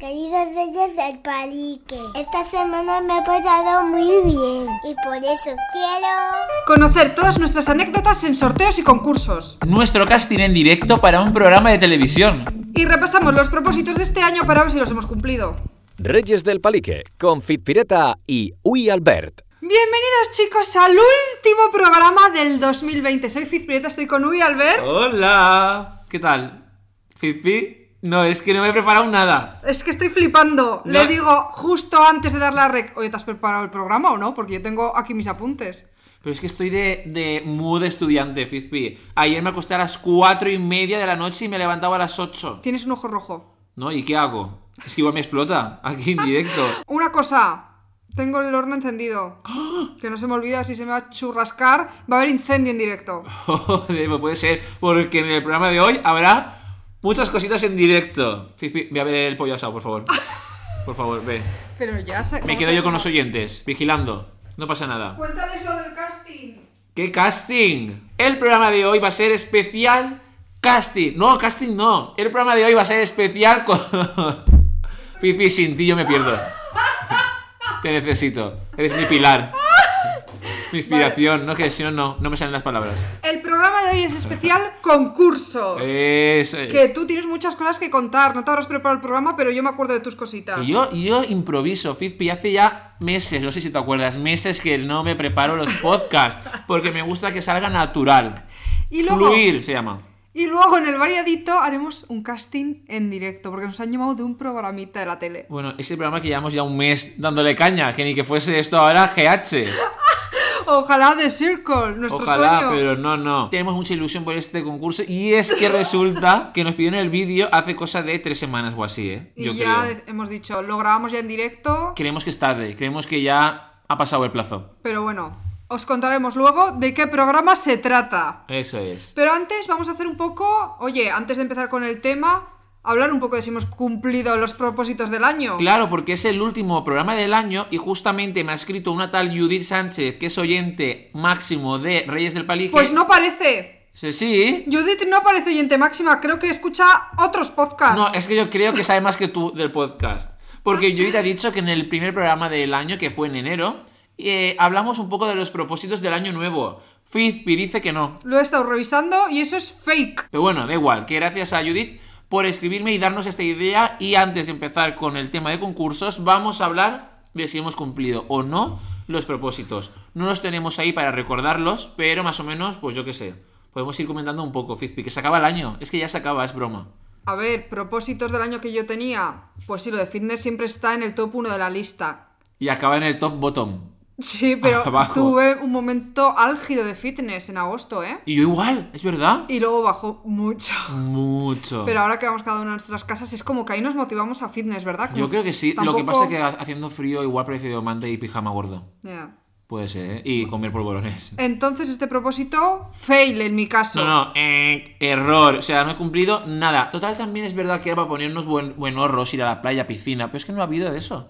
Queridos reyes del palique, esta semana me he portado muy bien y por eso quiero... Conocer todas nuestras anécdotas en sorteos y concursos. Nuestro casting en directo para un programa de televisión. Y repasamos los propósitos de este año para ver si los hemos cumplido. Reyes del Palique, con Fitpireta y Uy Albert. Bienvenidos chicos al último programa del 2020. Soy Fizpireta, estoy con Uy Albert. Hola. ¿Qué tal? ¿Fitpi? No, es que no me he preparado nada. Es que estoy flipando. No. Le digo justo antes de dar la rec. Oye, ¿te has preparado el programa o no? Porque yo tengo aquí mis apuntes. Pero es que estoy de, de mood estudiante, Fitpi. Ayer me acosté a las cuatro y media de la noche y me levantaba a las 8. Tienes un ojo rojo. ¿No? ¿Y qué hago? Es que igual me explota aquí en directo. Una cosa. Tengo el horno encendido. Que no se me olvida si se me va a churrascar. Va a haber incendio en directo. Joder, pues puede ser, porque en el programa de hoy habrá muchas cositas en directo. Ve a ver el pollo asado, por favor. Por favor, ve. Pero ya se. Me quedo yo con los oyentes, vigilando. No pasa nada. Cuéntales lo del casting. ¿Qué casting? El programa de hoy va a ser especial casting. No, casting no. El programa de hoy va a ser especial con... Fifi, sin ti yo me pierdo. Te necesito. Eres mi pilar. Mi inspiración. No, que si no, no, no me salen las palabras. El programa de hoy es especial concursos. Eso es. Que tú tienes muchas cosas que contar. No te habrás preparado el programa, pero yo me acuerdo de tus cositas. Yo, yo improviso, Fizpi, hace ya meses, no sé si te acuerdas, meses que no me preparo los podcasts, porque me gusta que salga natural. Y luego, Fluir se llama. y luego en el variadito haremos un casting en directo, porque nos han llamado de un programita de la tele. Bueno, ese programa que llevamos ya un mes dándole caña, que ni que fuese esto ahora GH. Ojalá The Circle, nuestro Ojalá, sueño. pero no, no. Tenemos mucha ilusión por este concurso y es que resulta que nos pidieron el vídeo hace cosa de tres semanas o así, ¿eh? Y ya creo. de- hemos dicho, lo grabamos ya en directo, Creemos que es tarde, creemos que ya ha pasado el plazo. pero bueno, os contaremos luego de qué programa se trata. Eso es. Pero antes vamos a hacer un poco, oye, antes de empezar con el tema, hablar un poco de si hemos cumplido los propósitos del año. Claro, porque es el último programa del año y justamente me ha escrito una tal Judith Sánchez, que es oyente máximo de Reyes del Palique. Pues no parece. Sí, sí. Judith no parece oyente máxima, creo que escucha otros podcasts. No, es que yo creo que sabe más que tú del podcast. Porque ya he dicho que en el primer programa del año, que fue en enero, eh, hablamos un poco de los propósitos del año nuevo. Fizpi dice que no. Lo he estado revisando y eso es fake. Pero bueno, da igual, que gracias a Judith por escribirme y darnos esta idea. Y antes de empezar con el tema de concursos, vamos a hablar de si hemos cumplido o no los propósitos. No los tenemos ahí para recordarlos, pero más o menos, pues yo qué sé. Podemos ir comentando un poco, Fizpi, que se acaba el año. Es que ya se acaba, es broma. A ver, propósitos del año que yo tenía. Pues sí, lo de fitness siempre está en el top 1 de la lista. Y acaba en el top bottom. Sí, pero Abajo. tuve un momento álgido de fitness en agosto, ¿eh? Y yo igual, es verdad. Y luego bajó mucho. Mucho. Pero ahora que vamos cada uno a nuestras casas, es como que ahí nos motivamos a fitness, ¿verdad? Como Yo creo que sí. Lo que pasa es que ha- haciendo frío igual prefiero manta y pijama gordo. Ya. Puede ser, ¿eh? Y comer polvorones. Entonces, este propósito, fail en mi caso. No, no, eh, error. O sea, no he cumplido nada. Total, también es verdad que era para ponernos buen, buen horros, ir a la playa, piscina. Pero es que no ha habido de eso.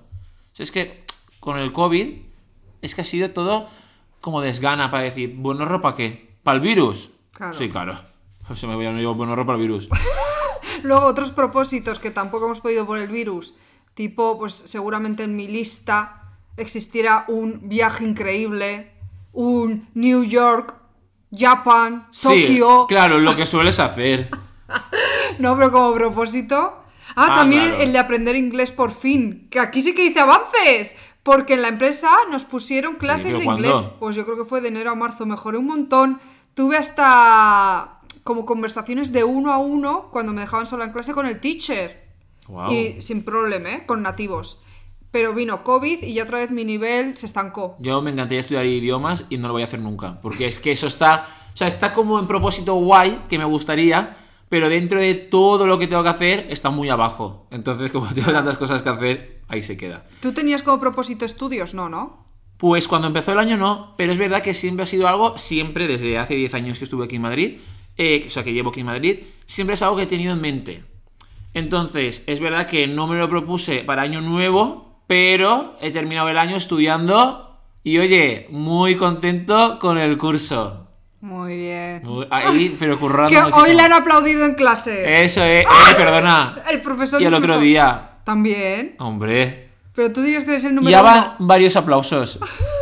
O sea, es que con el COVID, es que ha sido todo como desgana para decir, ¿buen horro para qué? ¿Para el virus? Claro. Sí, claro. Se me voy a no buen horro para el virus. Luego, otros propósitos que tampoco hemos podido por el virus. Tipo, pues seguramente en mi lista existiera un viaje increíble, un New York, Japan, Sí, Tokio. claro, lo que sueles hacer. No, pero como propósito. Ah, Ah, también el- claro. el de aprender inglés por fin. Que aquí sí que hice avances. Porque en la empresa nos pusieron clases de ¿cuándo? inglés. Pues yo creo que fue de enero a marzo. Mejoré un montón. Tuve hasta como conversaciones de uno a uno cuando me dejaban sola en clase con el teacher. Guau. Y sin problema, ¿eh? Con nativos. Pero vino COVID y ya otra vez mi nivel se estancó. Yo me encantaría estudiar idiomas y no lo voy a hacer nunca. Porque es que eso está. O sea, está como en propósito guay, que me gustaría. Pero dentro de todo lo que tengo que hacer, está muy abajo. Entonces, como tengo tantas cosas que hacer, ahí se queda. ¿Tú tenías como propósito estudios? No, ¿no? Pues cuando empezó el año no, pero es verdad que siempre ha sido algo, siempre desde hace 10 años que estuve aquí en Madrid, eh, o sea que llevo aquí en Madrid, siempre es algo que he tenido en mente. Entonces, es verdad que no me lo propuse para año nuevo, pero he terminado el año estudiando y oye, muy contento con el curso. Muy bien. Muy- ahí, pero currando Que hoy le han aplaudido en clase. Eso, eh, eh, perdona. El profesor Y el incluso- otro día. También. Hombre. Pero tú dirías que eres el número Ya van uno. varios aplausos.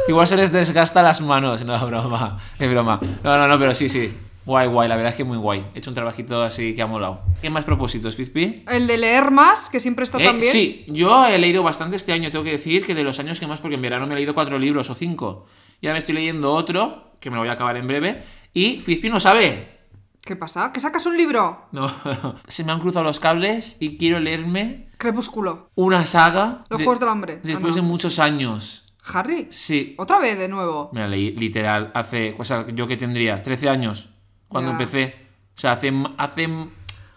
Igual se les desgasta las manos. No, broma. Es broma. No, no, no, pero sí, sí. Guay, guay. La verdad es que muy guay. He hecho un trabajito así que ha molado. ¿Qué más propósitos, Fizpi? El de leer más, que siempre está Eh, también. sí, yo he leído bastante este año, tengo que decir que de los años que más, porque en verano me he leído cuatro libros o cinco. Ya me estoy leyendo otro, que me lo voy a acabar en breve. Y Fizpi no sabe. ¿Qué pasa? ¿Que sacas un libro? No, se me han cruzado los cables y quiero leerme Crepúsculo. una saga. Los de- Juegos del Hambre. Después Ah, de no. muchos años. Harry. Sí. Otra vez de nuevo. Me la leí literal hace. O sea, yo que tendría 13 años cuando Ya. empecé. O sea, hace. hace o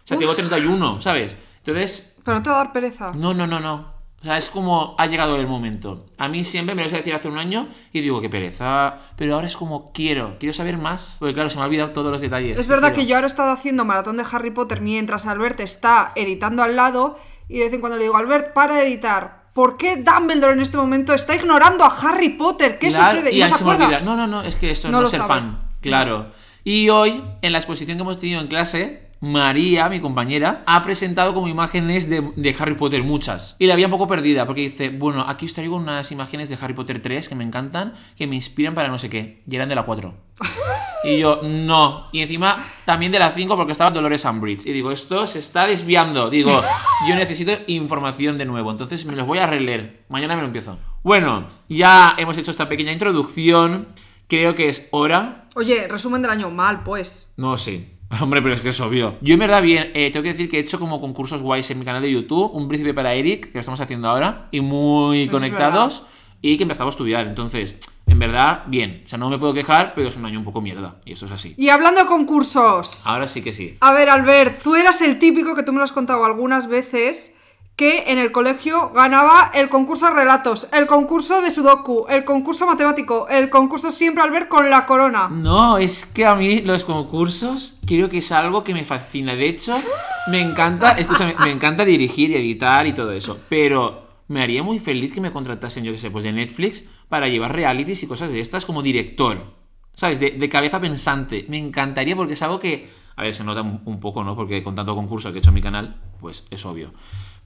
sea, tengo 31, ¿sabes? Entonces, Pero no te va a dar pereza. no, no, no, no. O sea, es como ha llegado el momento. A mí siempre me lo sé decir hace un año y digo, qué pereza. Pero ahora es como quiero, quiero saber más. Porque claro, se me han olvidado todos los detalles. Es verdad quiero. que yo ahora he estado haciendo maratón de Harry Potter mientras Albert está editando al lado y de vez en cuando le digo, Albert, para de editar. ¿Por qué Dumbledore en este momento está ignorando a Harry Potter? ¿Qué Claro, sucede? Y no se me acuerda. No, no, no, es que eso No es ser sabe. fan. Claro. Y hoy, en la exposición que hemos tenido en clase, María, mi compañera, ha presentado como imágenes de, de Harry Potter muchas. Y la había un poco perdida, porque dice, bueno, aquí os traigo unas imágenes de Harry Potter 3 que me encantan, que me inspiran para no sé qué. Y eran de la 4. Y yo, no. Y encima también de la 5 porque estaba Dolores Umbridge. Y digo, esto se está desviando. Digo, yo necesito información de nuevo. Entonces me los voy a releer. Mañana me lo empiezo. Bueno, ya hemos hecho esta pequeña introducción. Creo que es hora. Oye, resumen del año, mal, pues. No sé. Hombre, pero es que es obvio. Yo en verdad bien, eh, tengo que decir que he hecho como concursos guays en mi canal de YouTube. Un príncipe para Eric, que lo estamos haciendo ahora. Y muy Eso conectados. y que empezamos a estudiar. Entonces, en verdad, bien. O sea, no me puedo quejar, pero es un año un poco mierda. Y eso es así. Y hablando de concursos. Ahora sí que sí. A ver, Albert, tú eras el típico que tú me lo has contado algunas veces que en el colegio ganaba el concurso de relatos, el concurso de sudoku, el concurso matemático, el concurso siempre Albert con la corona. No, es que a mí los concursos creo que es algo que me fascina. De hecho, me encanta, me encanta dirigir y editar y todo eso. Pero me haría muy feliz que me contratasen, yo que sé, pues de Netflix para llevar realities y cosas de estas como director. ¿Sabes? De, de cabeza pensante. Me encantaría porque es algo que... A ver, se nota un un poco, ¿no? Porque con tanto concurso que he hecho en mi canal, pues es obvio.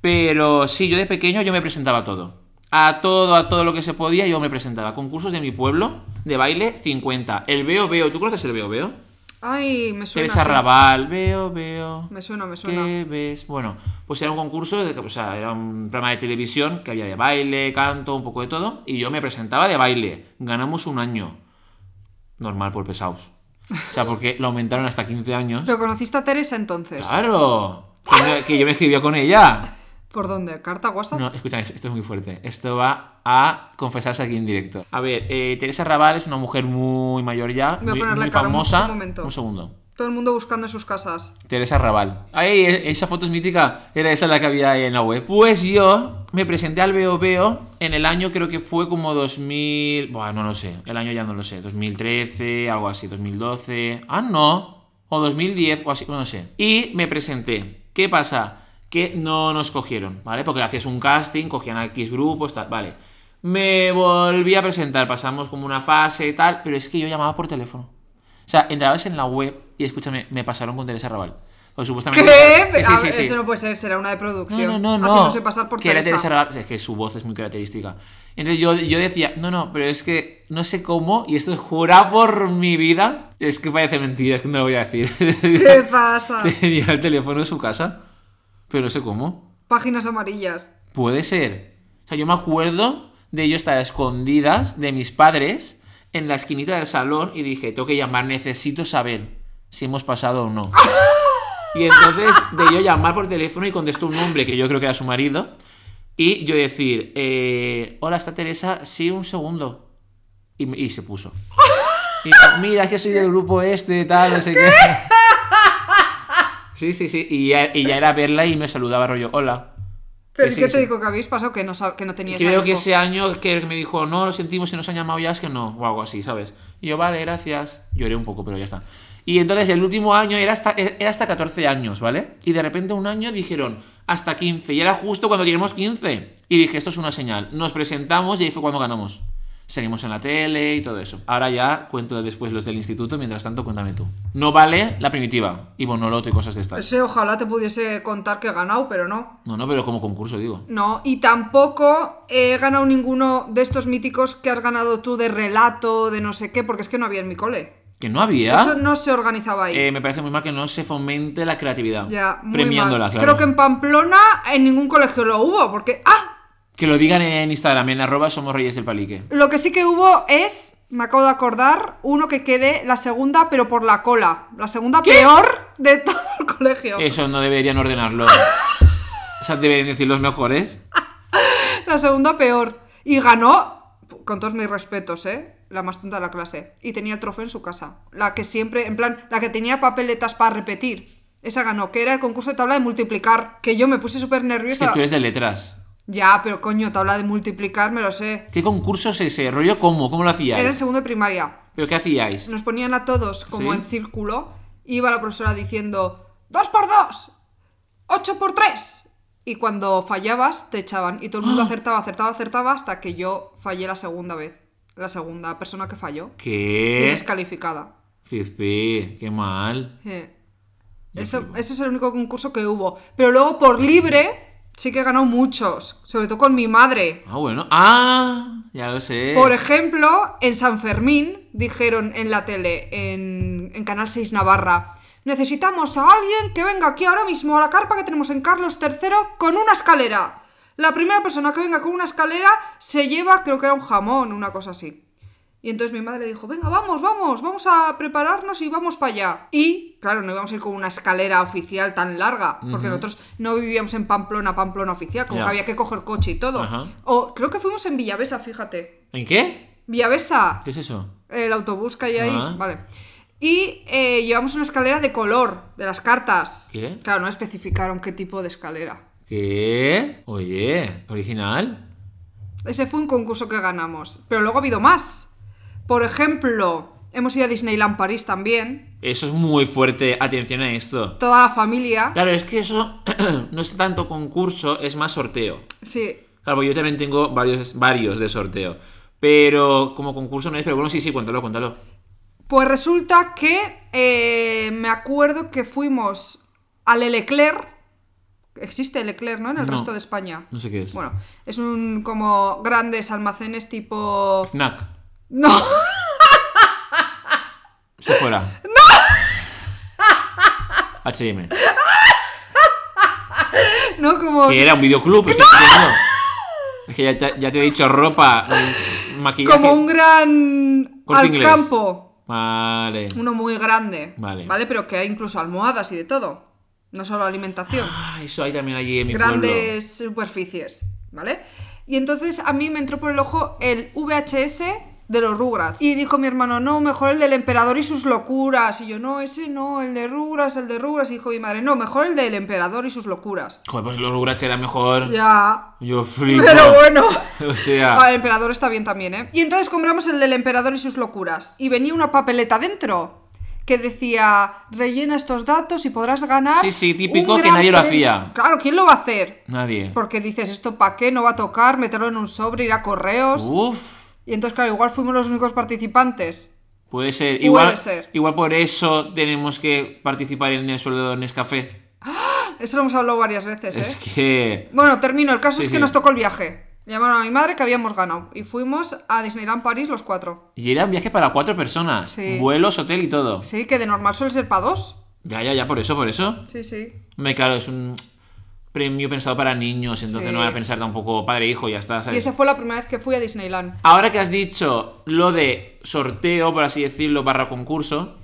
Pero sí, yo de pequeño yo me presentaba a todo. A todo, a todo lo que se podía, yo me presentaba. Concursos de mi pueblo, de baile, 50. El Veo Veo, ¿tú conoces el Veo Veo? Ay, me suena. Teresa. Raval, Veo Veo. Me suena, me suena. ¿Qué ves? Bueno, pues era un concurso, de, o sea, era un programa de televisión que había de baile, canto, un poco de todo. Y yo me presentaba de baile. Ganamos un año. Normal por pesados. O sea, porque lo aumentaron hasta 15 años. ¿Pero conociste a Teresa entonces? ¡Claro! Que, que yo me escribía con ella. ¿Por dónde? ¿Carta WhatsApp? No, escúchame, esto es muy fuerte. Esto va a confesarse aquí en directo. A ver, eh, Teresa Raval es una mujer muy mayor ya, Voy a muy, ponerle muy cara un- famosa. un momento. segundo. Todo el mundo buscando en sus casas. Teresa Raval. Ay, e- esa foto es mítica. Era esa la que había ahí en la web. Pues yo me presenté al Veo Veo en el año, creo que fue como 2000. Buah, no lo sé. El año ya no lo sé. 2013, algo así. 2012. Ah, no. O 2010 o así. No lo sé. Y me presenté. ¿Qué pasa? Que no nos cogieron, ¿vale? Porque hacías un casting, cogían a X grupos, tal, vale. Me volví a presentar, pasamos como una fase y tal, pero es que yo llamaba por teléfono. O sea, entrabas en la web y escúchame, me pasaron con Teresa Raval. Porque supuestamente. ¿Qué? Sí. Eso no puede ser, será una de producción. No, no, no, no. Haciéndose pasar por que era Teresa. Teresa Raval. Es que su voz es muy característica. Entonces yo, yo decía, no, no, pero es que no sé cómo, y esto es jura por mi vida. Es que parece mentira, es que no lo voy a decir. ¿Qué pasa? Tenía el teléfono de su casa, pero no sé cómo. Páginas amarillas. Puede ser. O sea, yo me acuerdo de yo estar a escondidas de mis padres en la esquinita del salón y dije, tengo que llamar, necesito saber si hemos pasado o no. Y entonces de yo llamar por teléfono y contestó un hombre que yo creo que era su marido y yo decir, eh, hola, ¿está Teresa? Sí, un segundo. Y, se puso. Y yo, mira, es que soy del grupo este, tal, no sé qué. Sí, sí, sí. Y ya, y ya era verla y me saludaba rollo, hola. ¿Pero Que ¿y sí, qué que te sí. dijo que habéis pasado? Que no, que no teníais Creo que ese año que me dijo, no, lo sentimos, si nos han llamado ya es que no, o algo así, ¿sabes? Y yo, vale, gracias. Lloré un poco, pero ya está. Y entonces el último año era hasta, era hasta 14 años, ¿vale? Y de repente un año dijeron, hasta 15. Y era justo cuando teníamos 15. Y dije, esto es una señal. Nos presentamos y ahí fue cuando ganamos. Seguimos en la tele y todo eso. Ahora ya cuento después los del instituto, mientras tanto cuéntame tú. No vale la primitiva, y Bonoloto y cosas de estas. Ese ojalá te pudiese contar que he ganado, pero no. No, no, pero como concurso, digo. No, y tampoco he ganado ninguno de estos míticos que has ganado tú de relato, de no sé qué, porque es que no había en mi cole. Que no había. Eso no se organizaba ahí. Eh, me parece muy mal que no se fomente la creatividad. ya, muy premiándola, mal. claro. Creo que en Pamplona en ningún colegio lo hubo, porque... ¡Ah! Que lo digan en Instagram, en arroba somos reyes del palique. Lo que sí que hubo es, me acabo de acordar, uno que quede la segunda, pero por la cola. La segunda peor de todo el colegio. Eso no deberían ordenarlo. o sea, deberían decir los mejores. La segunda peor. Y ganó, con todos mis respetos, ¿eh? La más tonta de la clase. Y tenía el trofeo en su casa. La que siempre, en plan, la que tenía papeletas para repetir. Esa ganó, que era el concurso de tabla de multiplicar. Que yo me puse súper Es que nerviosa. tú eres de letras. Ya, pero coño, tabla de multiplicar, me lo sé. ¿Qué concurso es ese? ¿Rollo cómo? ¿Cómo lo hacíais? Era en segundo de primaria. ¿Pero qué hacíais? Nos ponían a todos como ¿Sí? en círculo. Iba la profesora diciendo, ¡dos por dos! ¡Ocho por tres! Y cuando fallabas, te echaban. Y todo el mundo ¡Ah! acertaba, acertaba, acertaba hasta que yo fallé la segunda vez. La segunda persona que falló. Y ¿Qué? descalificada. Fizpi, qué mal. Yo Eso- es el único concurso que hubo. Pero luego por libre sí que he ganado muchos. Sobre todo con mi madre. Ah, bueno. Ah, ya lo sé. Por ejemplo, en San Fermín dijeron en la tele, en, en Canal 6 Navarra, necesitamos a alguien que venga aquí ahora mismo a la carpa que tenemos en Carlos III con una escalera. La primera persona que venga con una escalera se lleva, creo que era un jamón, una cosa así. Y entonces mi madre le dijo, venga, vamos, vamos, vamos a prepararnos y vamos para allá. Y, claro, no íbamos a ir con una escalera oficial tan larga, porque nosotros no vivíamos en Pamplona, Pamplona oficial, como que había que coger coche y todo. Ajá. O creo que fuimos en Villavesa, fíjate. ¿En qué? Villavesa, ¿Qué es eso? el autobús que hay ahí, Ah. vale. Y eh, llevamos una escalera de color, de las cartas. ¿Qué? Claro, no especificaron qué tipo de escalera. ¿Qué? Oye, original. Ese fue un concurso que ganamos. Pero luego ha habido más. Por ejemplo, hemos ido a Disneyland París también. Eso es muy fuerte. Atención a esto. Toda la familia. Claro, es que eso no es tanto concurso, es más sorteo. Sí. Claro, porque yo también tengo varios, varios de sorteo. Pero como concurso no es, pero bueno, sí, sí, cuéntalo, cuéntalo. Pues resulta que eh, me acuerdo que fuimos al Leclerc. Existe el Leclerc, ¿no? En el No. resto de España. No sé qué es. Bueno, es un como grandes almacenes tipo. FNAC. No, Se fuera. ¡No! HM. no como. Que era un videoclub. Es que, no. Es que ya, te, ya te he dicho ropa, maquillaje. Como un gran. Corte al Inglés. campo. Vale. Uno muy grande. Vale. Vale, pero que hay incluso almohadas y de todo. No solo alimentación. Ah, eso hay también allí en mi pueblo. grandes superficies, ¿vale? Y entonces a mí me entró por el ojo el VHS de los Rugrats. Y dijo mi hermano, no, mejor el del emperador y sus locuras. Y yo, no, ese no, el de Rugrats, el de Rugrats. Y dijo mi madre, no, mejor el del emperador y sus locuras. Joder, pues los Rugrats era mejor. Ya. Yo flipo. Pero bueno. O sea. Ah, el emperador está bien también, ¿eh? Y entonces compramos el del emperador y sus locuras. Y venía una papeleta dentro que decía, rellena estos datos y podrás ganar. Sí, sí, típico que nadie lo premio". hacía. Claro, ¿quién lo va a hacer? Nadie. Porque dices, ¿esto para qué? ¿No va a tocar? ¿Meterlo en un sobre? ¿Ir a correos? Uf. Y entonces, claro, igual fuimos los únicos participantes. Puede ser. Igual, ser. igual por eso tenemos que participar en el sueldo de Nescafé. Eso lo hemos hablado varias veces, ¿eh? Es que. Bueno, termino. El caso Sí, es que sí. nos tocó el viaje. Llamaron a mi madre que habíamos ganado. Y fuimos a Disneyland París los cuatro. Y era un viaje para cuatro personas. Sí. Vuelos, hotel y todo. Sí, que de normal suele ser para dos. Ya, ya, ya, por eso, por eso. Sí, sí. Hombre, claro, es un premio pensado para niños, entonces Sí. no voy a pensar tampoco padre-hijo, ya está, Y ¿sabes? esa fue la primera vez que fui a Disneyland. Ahora que has dicho lo de sorteo, por así decirlo, barra concurso,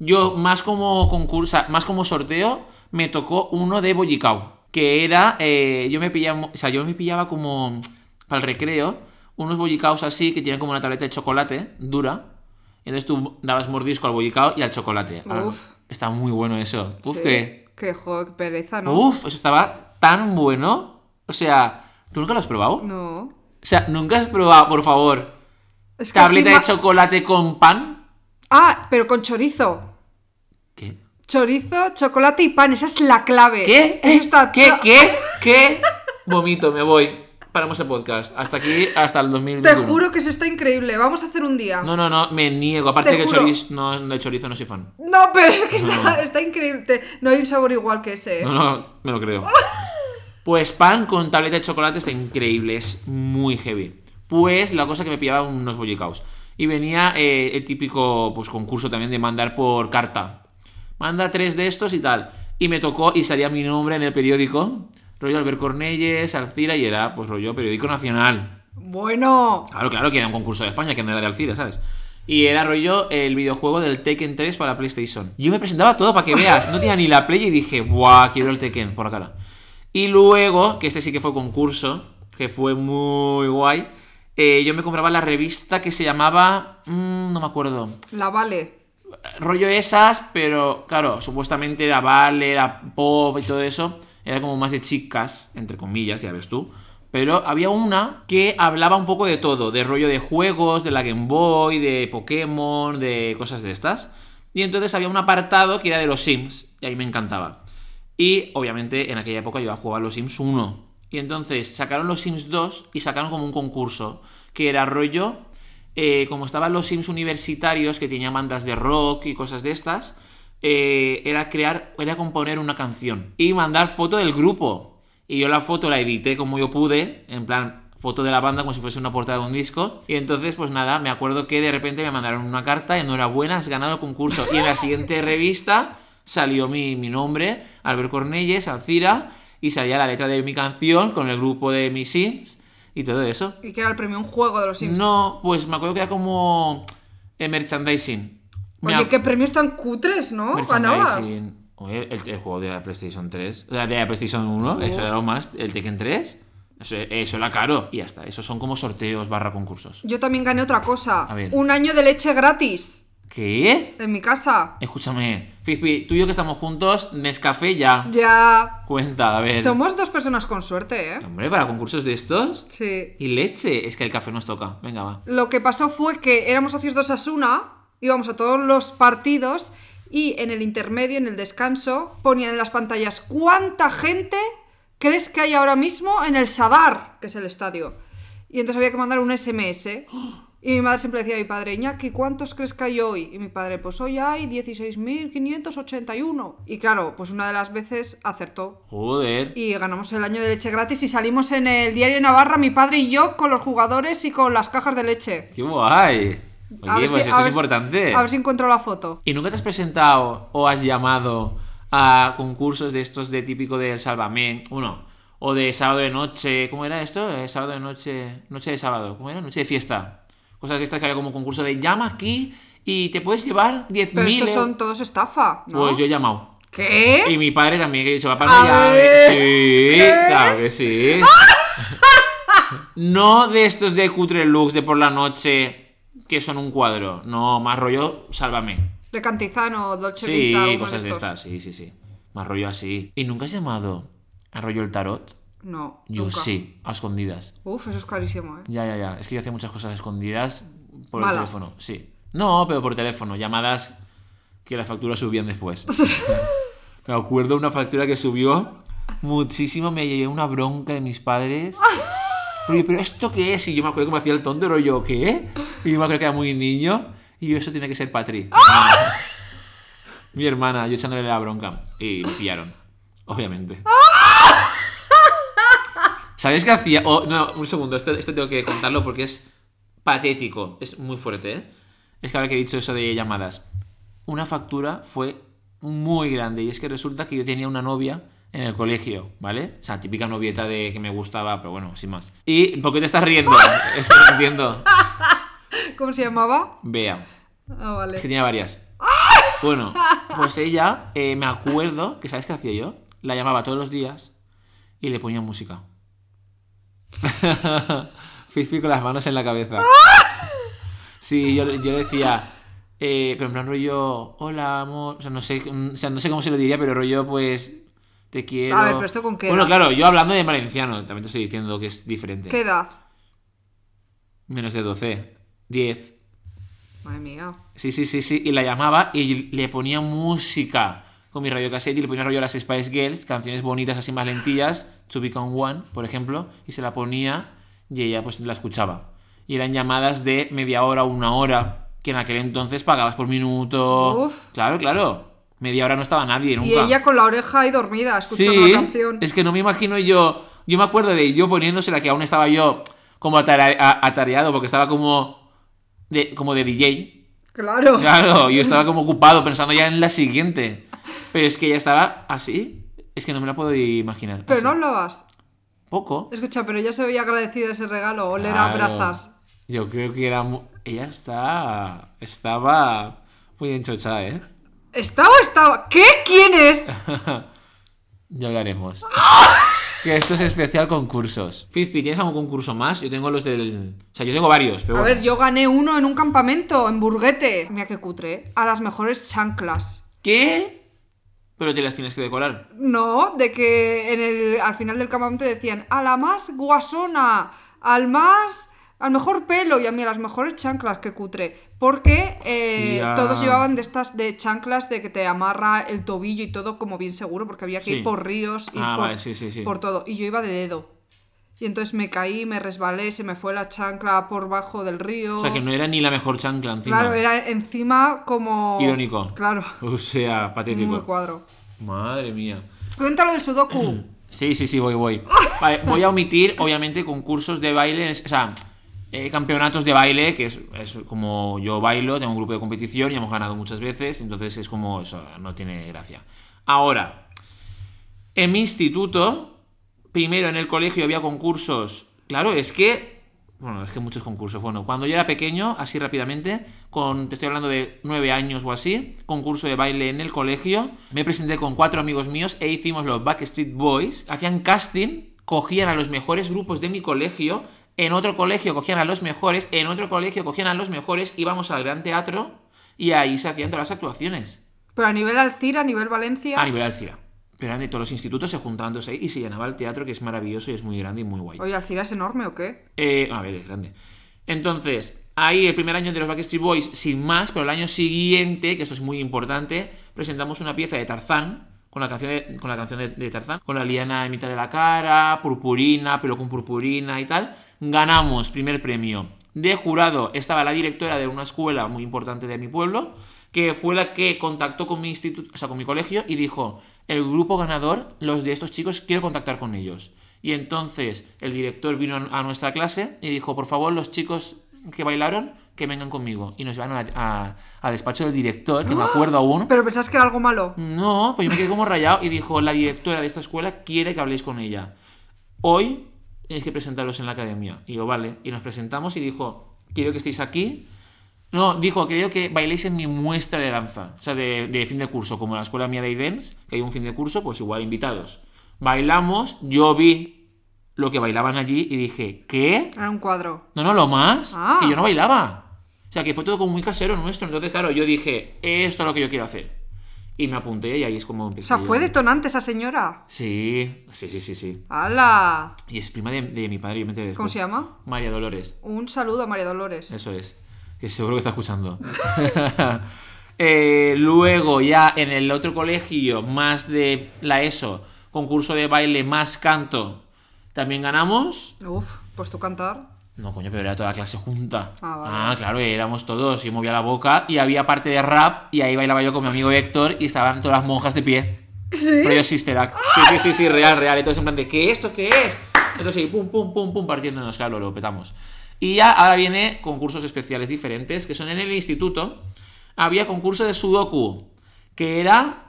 yo más como concurso, más como sorteo, me tocó uno de Bollicao. Que era, eh, yo me pillaba, o sea, yo me pillaba como para el recreo, unos bollicaos así que tienen como una tableta de chocolate dura. Y entonces tú dabas mordisco al bollicao y al chocolate. Uf. Está muy bueno eso. Uf, Sí. que. Qué joder, qué pereza, ¿no? Uf, eso estaba tan bueno. O sea, ¿tú nunca lo has probado? No. O sea, ¿nunca has probado, por favor, Es que tableta de chocolate con pan? Ah, pero con chorizo. ¿Qué? Chorizo, chocolate y pan. Esa es la clave. ¿Qué? Eso está ¿Qué? to- ¿Qué? ¿Qué? Vomito, me voy. Paramos el podcast. Hasta aquí, hasta el Te 2021. juro que eso está increíble. Vamos a hacer un día. No, no, no, me niego. Aparte Te que chorizo, no, de chorizo no soy fan. No, pero es que está, está increíble. Te- No hay un sabor igual que ese. ¿eh? No, no, me lo creo. Pues pan con tableta de chocolate está increíble, es muy heavy. Pues la cosa que me pillaba unos bollicaos. Y venía eh, el típico pues, concurso también de mandar por carta. Manda tres de estos y tal. Y me tocó y salía mi nombre en el periódico. Rollo Albert Cornelles, Alcira y era pues rollo periódico nacional. Bueno. Claro, claro, que era un concurso de España, que no era de Alcira, ¿sabes? Y era rollo el videojuego del Tekken 3 para PlayStation. Yo me presentaba todo para que veas. No tenía ni la Play y dije, ¡buah! Quiero el Tekken por la cara. Y luego, que este sí que fue concurso, que fue muy guay, eh, yo me compraba la revista que se llamaba. mm, no me acuerdo. La vale. Rollo esas, pero claro, supuestamente era Vale, era pop y todo eso. Era como más de chicas, entre comillas, ya ves tú. Pero había una que hablaba un poco de todo, de rollo de juegos, de la Game Boy, de Pokémon, de cosas de estas. Y entonces había un apartado que era de los Sims, y ahí me encantaba. Y obviamente en aquella época yo jugaba los Sims 1. Y entonces sacaron los Sims 2 y sacaron como un concurso, que era rollo, eh, como estaban los Sims universitarios que tenían bandas de rock y cosas de estas, eh, era crear, era componer una canción y mandar foto del grupo. Y yo la foto la edité como yo pude, en plan foto de la banda como si fuese una portada de un disco. Y entonces, pues nada, me acuerdo que de repente me mandaron una carta, enhorabuena, has ganado el concurso. Y en la siguiente revista salió mi, mi nombre, Albert Cornelles, Alcira, y salía la letra de mi canción con el grupo de mis Sims y todo eso. Y que era el premio, un juego de los Sims. No, pues me acuerdo que era como eh, merchandising. Oye, qué premios tan cutres, ¿no? Ganabas. Oye, el, el juego de la PlayStation 3, o sea, de la PlayStation 1, eso era lo más, el Tekken 3, eso, eso era caro y ya está. Esos son como sorteos barra concursos. Yo también gané otra cosa. A ver. Un año de leche gratis ¿Qué? en mi casa. Escúchame, Fizpi, tú y yo que estamos juntos, Nescafé ya. Ya. Cuenta, a ver. Somos dos personas con suerte, ¿eh? Hombre, para concursos de estos. Sí. Y leche, es que el café nos toca. Venga, va. Lo que pasó fue que éramos socios de Osasuna, íbamos a todos los partidos y en el intermedio, en el descanso, ponían en las pantallas cuánta gente crees que hay ahora mismo en el Sadar, que es el estadio. Y entonces había que mandar un SMS. Y mi madre siempre decía a mi padre, Iñaki, ¿cuántos crees que hay hoy? Y mi padre, pues hoy hay 16.581. Y claro, pues una de las veces acertó. Joder. Y ganamos el año de leche gratis y salimos en el diario Navarra, mi padre y yo, con los jugadores y con las cajas de leche. ¡Qué guay! Oye, pues si- eso es importante. A ver si encuentro la foto. ¿Y nunca te has presentado o has llamado a concursos de estos de típico del Sálvame? Uno. O de sábado de noche. ¿Cómo era esto? Eh, sábado de noche. Noche de sábado. ¿Cómo era? Noche de fiesta. Cosas de estas que había como concurso de llama aquí y te puedes llevar 10.000 Pero estos euros. son todos estafa, ¿no? Pues yo he llamado. ¿Qué? Y mi padre también, que he dicho, papá, no llame. Sí, ¿qué? claro que sí. no de estos de cutre looks de por la noche que son un cuadro. No, más rollo, sálvame. De Cantizano, Dolce Sí, Vita, cosas de estas, sí, sí, sí. Más rollo así. ¿Y nunca has llamado a rollo el tarot? No, Yo nunca. sí, a escondidas. Uf, eso es carísimo, ¿eh? Ya, ya, ya. Es que yo hacía muchas cosas escondidas por Malas. el teléfono. Sí. No, pero por teléfono. Llamadas que las facturas subían después. Me acuerdo una factura que subió muchísimo. Me llevé una bronca de mis padres. Pero, pero ¿esto qué es? Y yo me acuerdo que me hacía el tonto, rollo, ¿qué? Y yo me acuerdo que era muy niño. Y yo, eso tiene que ser Patri. Mi hermana, yo echándole la bronca. Y me pillaron. Obviamente. ¿Sabes qué hacía? Oh, no, un segundo, esto, esto tengo que contarlo porque es patético. Es muy fuerte, ¿eh? Es que ahora que he dicho eso de llamadas. Una factura fue muy grande y es que resulta que yo tenía una novia en el colegio, ¿vale? O sea, típica novieta de que me gustaba, pero bueno, sin más. ¿Y por qué te estás riendo? es que no entiendo. ¿Cómo se llamaba? Vea. Ah, vale. Es que tenía varias. Bueno, pues ella, eh, me acuerdo que, ¿sabes qué hacía yo? La llamaba todos los días y le ponía música. Fifi con las manos en la cabeza. Sí, yo, yo le decía, eh, pero en plan rollo, hola amor, o sea, no sé, o sea, no sé cómo se lo diría, pero rollo, pues, te quiero. A ver, pero ¿esto con qué Bueno, edad? claro, yo hablando de valenciano, también te estoy diciendo que es diferente. ¿Qué edad? Menos de 12, 10. Madre mía. Sí, sí, sí, sí. Y la llamaba y le ponía música. con mi radiocassette y le ponía rollo a las Spice Girls, canciones bonitas así más lentillas, To Become One, por ejemplo, y se la ponía y ella pues la escuchaba. Y eran llamadas de media hora, una hora, que en aquel entonces pagabas por minuto. Uf. Claro, claro. Media hora no estaba nadie nunca. Y ella con la oreja ahí dormida, escuchando Sí, la canción. es que no me imagino yo. Yo me acuerdo de yo poniéndosela que aún estaba yo como a- atareado porque estaba como de, como de DJ. Claro. Claro, yo estaba como ocupado pensando ya en la siguiente. Pero es que ella estaba así. Es que no me la puedo imaginar. Pero Así. no hablabas. Poco. Escucha, pero ella se veía agradecida de ese regalo. O le era Claro. brasas. Yo creo que era. Ella está. Estaba muy enchochada, ¿eh? ¿Está o estaba? ¿Qué? ¿Quién es? Ya hablaremos. que esto es especial concursos. Fizpi, ¿tienes algún concurso más? Yo tengo los del. O sea, yo tengo varios, pero A bueno. ver, yo gané uno en un campamento, en Burguete. Mira qué cutre. ¿eh? A las mejores chanclas. ¿Qué? Pero te las tienes que decorar. No, de que en el, al final del campamento decían a la más guasona, al más. Al mejor pelo y a mí a las mejores chanclas, que cutre. Porque eh, todos llevaban de estas de chanclas de que te amarra el tobillo y todo como bien seguro, porque había que Sí. ir por ríos y Ah, por, vale, sí, sí, sí. por todo. Y yo iba de dedo. Y entonces me caí, me resbalé, se me fue la chancla por bajo del río. O sea, que no era ni la mejor chancla encima. Claro, era encima como. Irónico. Claro. O sea, patético. Muy cuadro. Madre mía. Cuéntalo del Sudoku. Sí, sí, sí, voy, voy. Vale, voy a omitir, obviamente, concursos de baile, o sea, eh, campeonatos de baile, que es, como yo bailo, tengo un grupo de competición y hemos ganado muchas veces, entonces es como eso, no tiene gracia. Ahora, en mi instituto, primero en el colegio había concursos, claro, es que, bueno, es que muchos concursos, bueno, cuando yo era pequeño, así rápidamente, con, te estoy hablando de nueve años o así, concurso de baile en el colegio, me presenté con cuatro amigos míos e hicimos los Backstreet Boys, hacían casting, cogían a los mejores grupos de mi colegio, en otro colegio cogían a los mejores, en otro colegio cogían a los mejores, íbamos al gran teatro y ahí se hacían todas las actuaciones. Pero a nivel Alcira, a nivel Valencia. A nivel Alcira. Pero eran de todos los institutos se juntaban todos ahí y se llenaba el teatro, que es maravilloso y es muy grande y muy guay. Oye, Alcira es enorme o qué? Eh, a ver, es grande. Entonces, ahí el primer año de los Backstreet Boys, sin más, pero el año siguiente, que esto es muy importante, presentamos una pieza de Tarzán, con la canción de, con la canción de, de Tarzán, con la liana en mitad de la cara, purpurina, pelo con purpurina y tal. Ganamos primer premio. De jurado estaba la directora de una escuela muy importante de mi pueblo, que fue la que contactó con mi instituto, o sea, con mi colegio y dijo, el grupo ganador, los de estos chicos, quiero contactar con ellos. Y entonces el director vino a nuestra clase y dijo, por favor, los chicos que bailaron, que vengan conmigo. Y nos van a, a- a despacho del director, que me acuerdo aún. Pero pensás que era algo malo. No, pues yo me quedé como rayado y dijo, la directora de esta escuela quiere que habléis con ella. Hoy tenéis que presentaros en la academia. Y yo, vale. Y nos presentamos y dijo, quiero que estéis aquí. No, dijo, quiero que bailéis en mi muestra de danza. O sea, de, de fin de curso, como la escuela mía de dance, que hay un fin de curso, pues igual invitados. Bailamos, yo vi lo que bailaban allí y dije, ¿qué? Era un cuadro. No, no, lo más, Ah. que yo no bailaba. O sea, que fue todo como muy casero nuestro. Entonces, claro, yo dije, esto es lo que yo quiero hacer. Y me apunté y ahí es como O sea, fue detonante esa señora. Sí, sí, sí, sí, sí. ¡Hala! Y es prima de, de mi padre, yo me enteré ¿Cómo se llama? María Dolores. Un saludo a María Dolores. Eso es. Que seguro que está escuchando. Eh, luego, ya en el otro colegio, más de la ESO, concurso de baile más canto, también ganamos. Uf, pues tú cantar. No, coño, pero era toda la clase junta. Ah, vale. claro, éramos todos. Yo movía la boca y había parte de rap y ahí bailaba yo con mi amigo Héctor y estaban todas las monjas de pie. ¿Sí? Rollo Sister Act. Sí, sí, sí, sí, real, real. Entonces en plan de, ¿qué esto qué es? Entonces ahí, pum, pum, pum, pum, partiéndonos, claro, lo petamos. Y ya ahora viene concursos especiales diferentes, que son en el instituto. Había concurso de Sudoku, que era,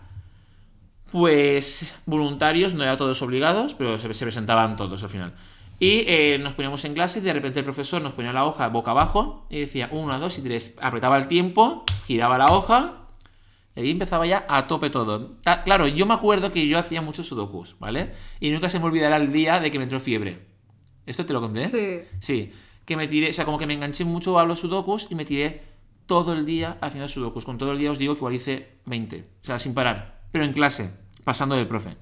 pues, voluntarios, no eran todos obligados, pero se, se presentaban todos al final. Y eh, nos poníamos en clase y de repente el profesor nos ponía la hoja boca abajo y decía, una, dos y tres. Apretaba el tiempo, giraba la hoja y ahí empezaba ya a tope todo. Ta- Claro, yo me acuerdo que yo hacía muchos sudokus, ¿vale? Y nunca se me olvidará el día de que me entró fiebre. ¿Esto te lo conté? Sí. Sí. Que me tiré, o sea, como que me enganché mucho a los sudokus y me tiré todo el día haciendo sudokus. Con todo el día os digo que igual hice 20. O sea, sin parar. Pero en clase, pasando del profe.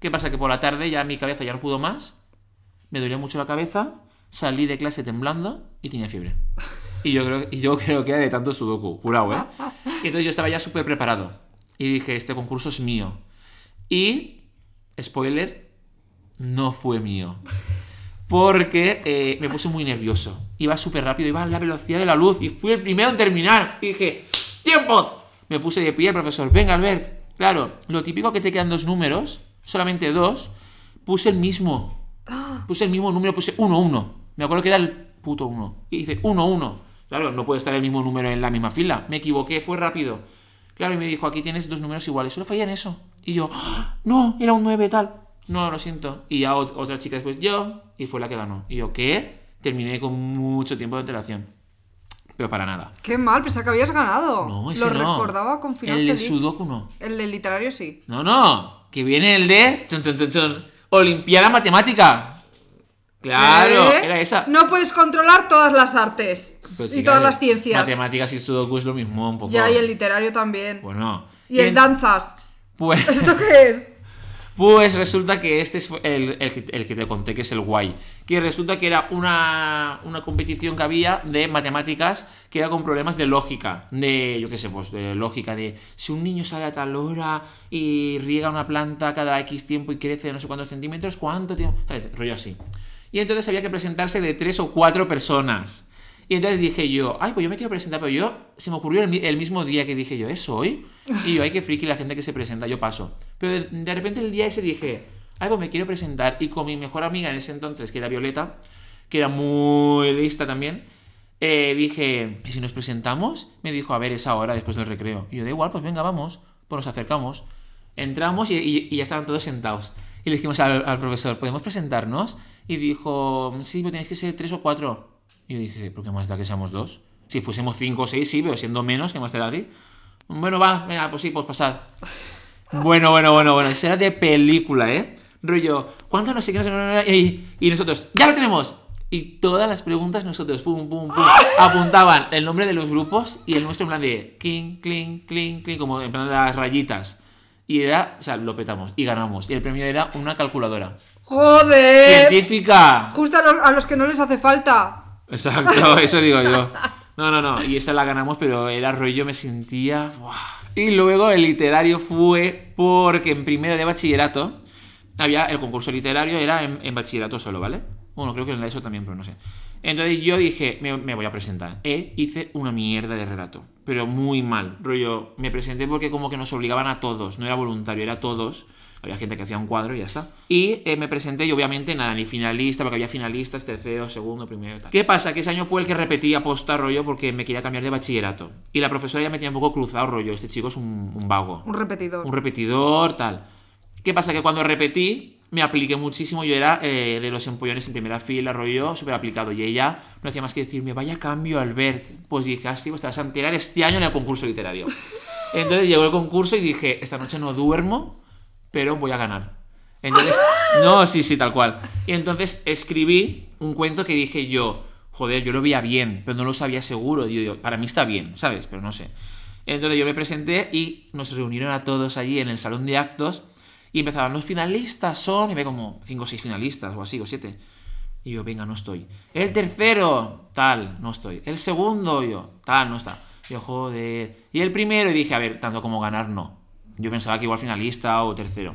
¿Qué pasa? Que por la tarde ya mi cabeza ya no pudo más. Me dolía mucho la cabeza. Salí de clase temblando y tenía fiebre. Y yo creo, yo que era de tanto sudoku, jurado, ¿eh? Y entonces yo estaba ya súper preparado. Y dije, este concurso es mío. Y, spoiler, no fue mío. Porque eh, me puse muy nervioso. Iba súper rápido, iba a la velocidad de la luz y fui el primero en terminar. Y dije, ¡tiempo! Me puse de pie, profesor. Venga, Albert. Claro, lo típico que te quedan dos números, solamente dos, puse el mismo. Puse el mismo número, puse 1-1. Me acuerdo que era el puto 1. Y dice 1-1. Claro, no puede estar el mismo número en la misma fila. Me equivoqué, fue rápido. Claro, y me dijo, aquí tienes dos números iguales, solo falla en eso. Y yo, ¡Ah! no, era un 9 tal. No, lo siento. Y ya ot- otra chica después, yo, y fue la que ganó. Y yo, ¿qué? Terminé con mucho tiempo de antelación. Pero para nada. Qué mal, pensaba que habías ganado. No, ese Lo no. recordaba con final El de feliz. Sudoku no. El del literario sí. No, no. Que viene el de. chon, chon, chon, chon, Olimpiada Matemática. Claro, ¿Eh? era esa. No puedes controlar todas las artes Pero, y todas las ciencias. Matemáticas y Sudoku es lo mismo, un poco. Ya, y el literario también. Bueno. y el en- danzas. Pues, ¿Esto qué es? Pues resulta que este es el, que te conté que es el guay. Que resulta que era una, una competición que había de matemáticas que era con problemas de lógica. De, yo qué sé, pues de lógica. De si un niño sale a tal hora y riega una planta cada X tiempo y crece no sé cuántos centímetros, ¿cuánto tiempo? ¿Sabes? Rollo así. Y entonces había que presentarse de tres o cuatro personas. Y entonces dije yo, ay, pues yo me quiero presentar, pero yo, se me ocurrió el, el mismo día que dije yo, ¿es hoy? Y yo, ay, qué friki la gente que se presenta, yo paso. Pero de, de repente el día ese dije, ay, pues me quiero presentar. Y con mi mejor amiga en ese entonces, que era Violeta, que era muy lista también, eh, dije, ¿y si nos presentamos? Me dijo, a ver, es ahora, después del recreo. Y yo, da igual, pues venga, vamos. Pues nos acercamos. Entramos y, y- y ya estaban todos sentados. Y le dijimos al, al profesor, ¿podemos presentarnos? Y dijo, sí, pero tenéis que ser tres o cuatro. Y yo dije, ¿por qué más da que seamos dos? Si fuésemos cinco o seis, sí, pero siendo menos, ¿qué más te da a ti? Bueno, va, venga, pues sí, pues pasad. Bueno, bueno, bueno, bueno, eso era de película, ¿eh? Rollo, ¿cuánto no sé qué, no sé qué, y, y nosotros, ¡ya lo tenemos! Y todas las preguntas nosotros, pum, pum, pum, apuntaban el nombre de los grupos y el nuestro en plan de clink, clink, clink, clink, como en plan de las rayitas. Y era, o sea, lo petamos y ganamos. Y el premio era una calculadora. ¡Joder! ¡Científica! Justo a los, a los que no les hace falta. Exacto, eso digo yo. No, no, no. Y esta la ganamos, pero era rollo, me sentía. ¡buah! Y luego el literario fue porque en primero de bachillerato había el concurso literario, era en, en bachillerato solo, ¿vale? Bueno, creo que en la ESO también, pero no sé. Entonces yo dije, me, me voy a presentar. E hice una mierda de relato, pero muy mal. Rollo, me presenté porque como que nos obligaban a todos, no era voluntario, era todos. Había gente que hacía un cuadro y ya está. Y eh, me presenté y obviamente nada, ni finalista, porque había finalistas, tercero, segundo, primero y tal. ¿Qué pasa? Que ese año fue el que repetí aposta rollo porque me quería cambiar de bachillerato. Y la profesora ya me tenía un poco cruzado rollo, este chico es un, un vago. Un repetidor. Un repetidor, tal. ¿Qué pasa? Que cuando repetí, me apliqué muchísimo. Yo era eh, de los empollones en primera fila, rollo, súper aplicado. Y ella no hacía más que decirme, vaya cambio, Albert. Pues dije, así, pues te vas a enterar este año en el concurso literario. Entonces llegó el concurso y dije, esta noche no duermo, pero voy a ganar. Entonces, no, sí, sí, tal cual. Y entonces escribí un cuento que dije yo, joder, yo lo veía bien, pero no lo sabía seguro. Digo, yo, para mí está bien, ¿sabes? Pero no sé. Entonces yo me presenté y nos reunieron a todos allí en el salón de actos y empezaban, los finalistas son, y ve como 5 o 6 finalistas o así, o 7. Y yo, venga, no estoy. El tercero, tal, no estoy. El segundo, yo, tal, no está. Yo, joder. Y el primero, y dije, a ver, tanto como ganar, no. Yo pensaba que igual finalista o tercero.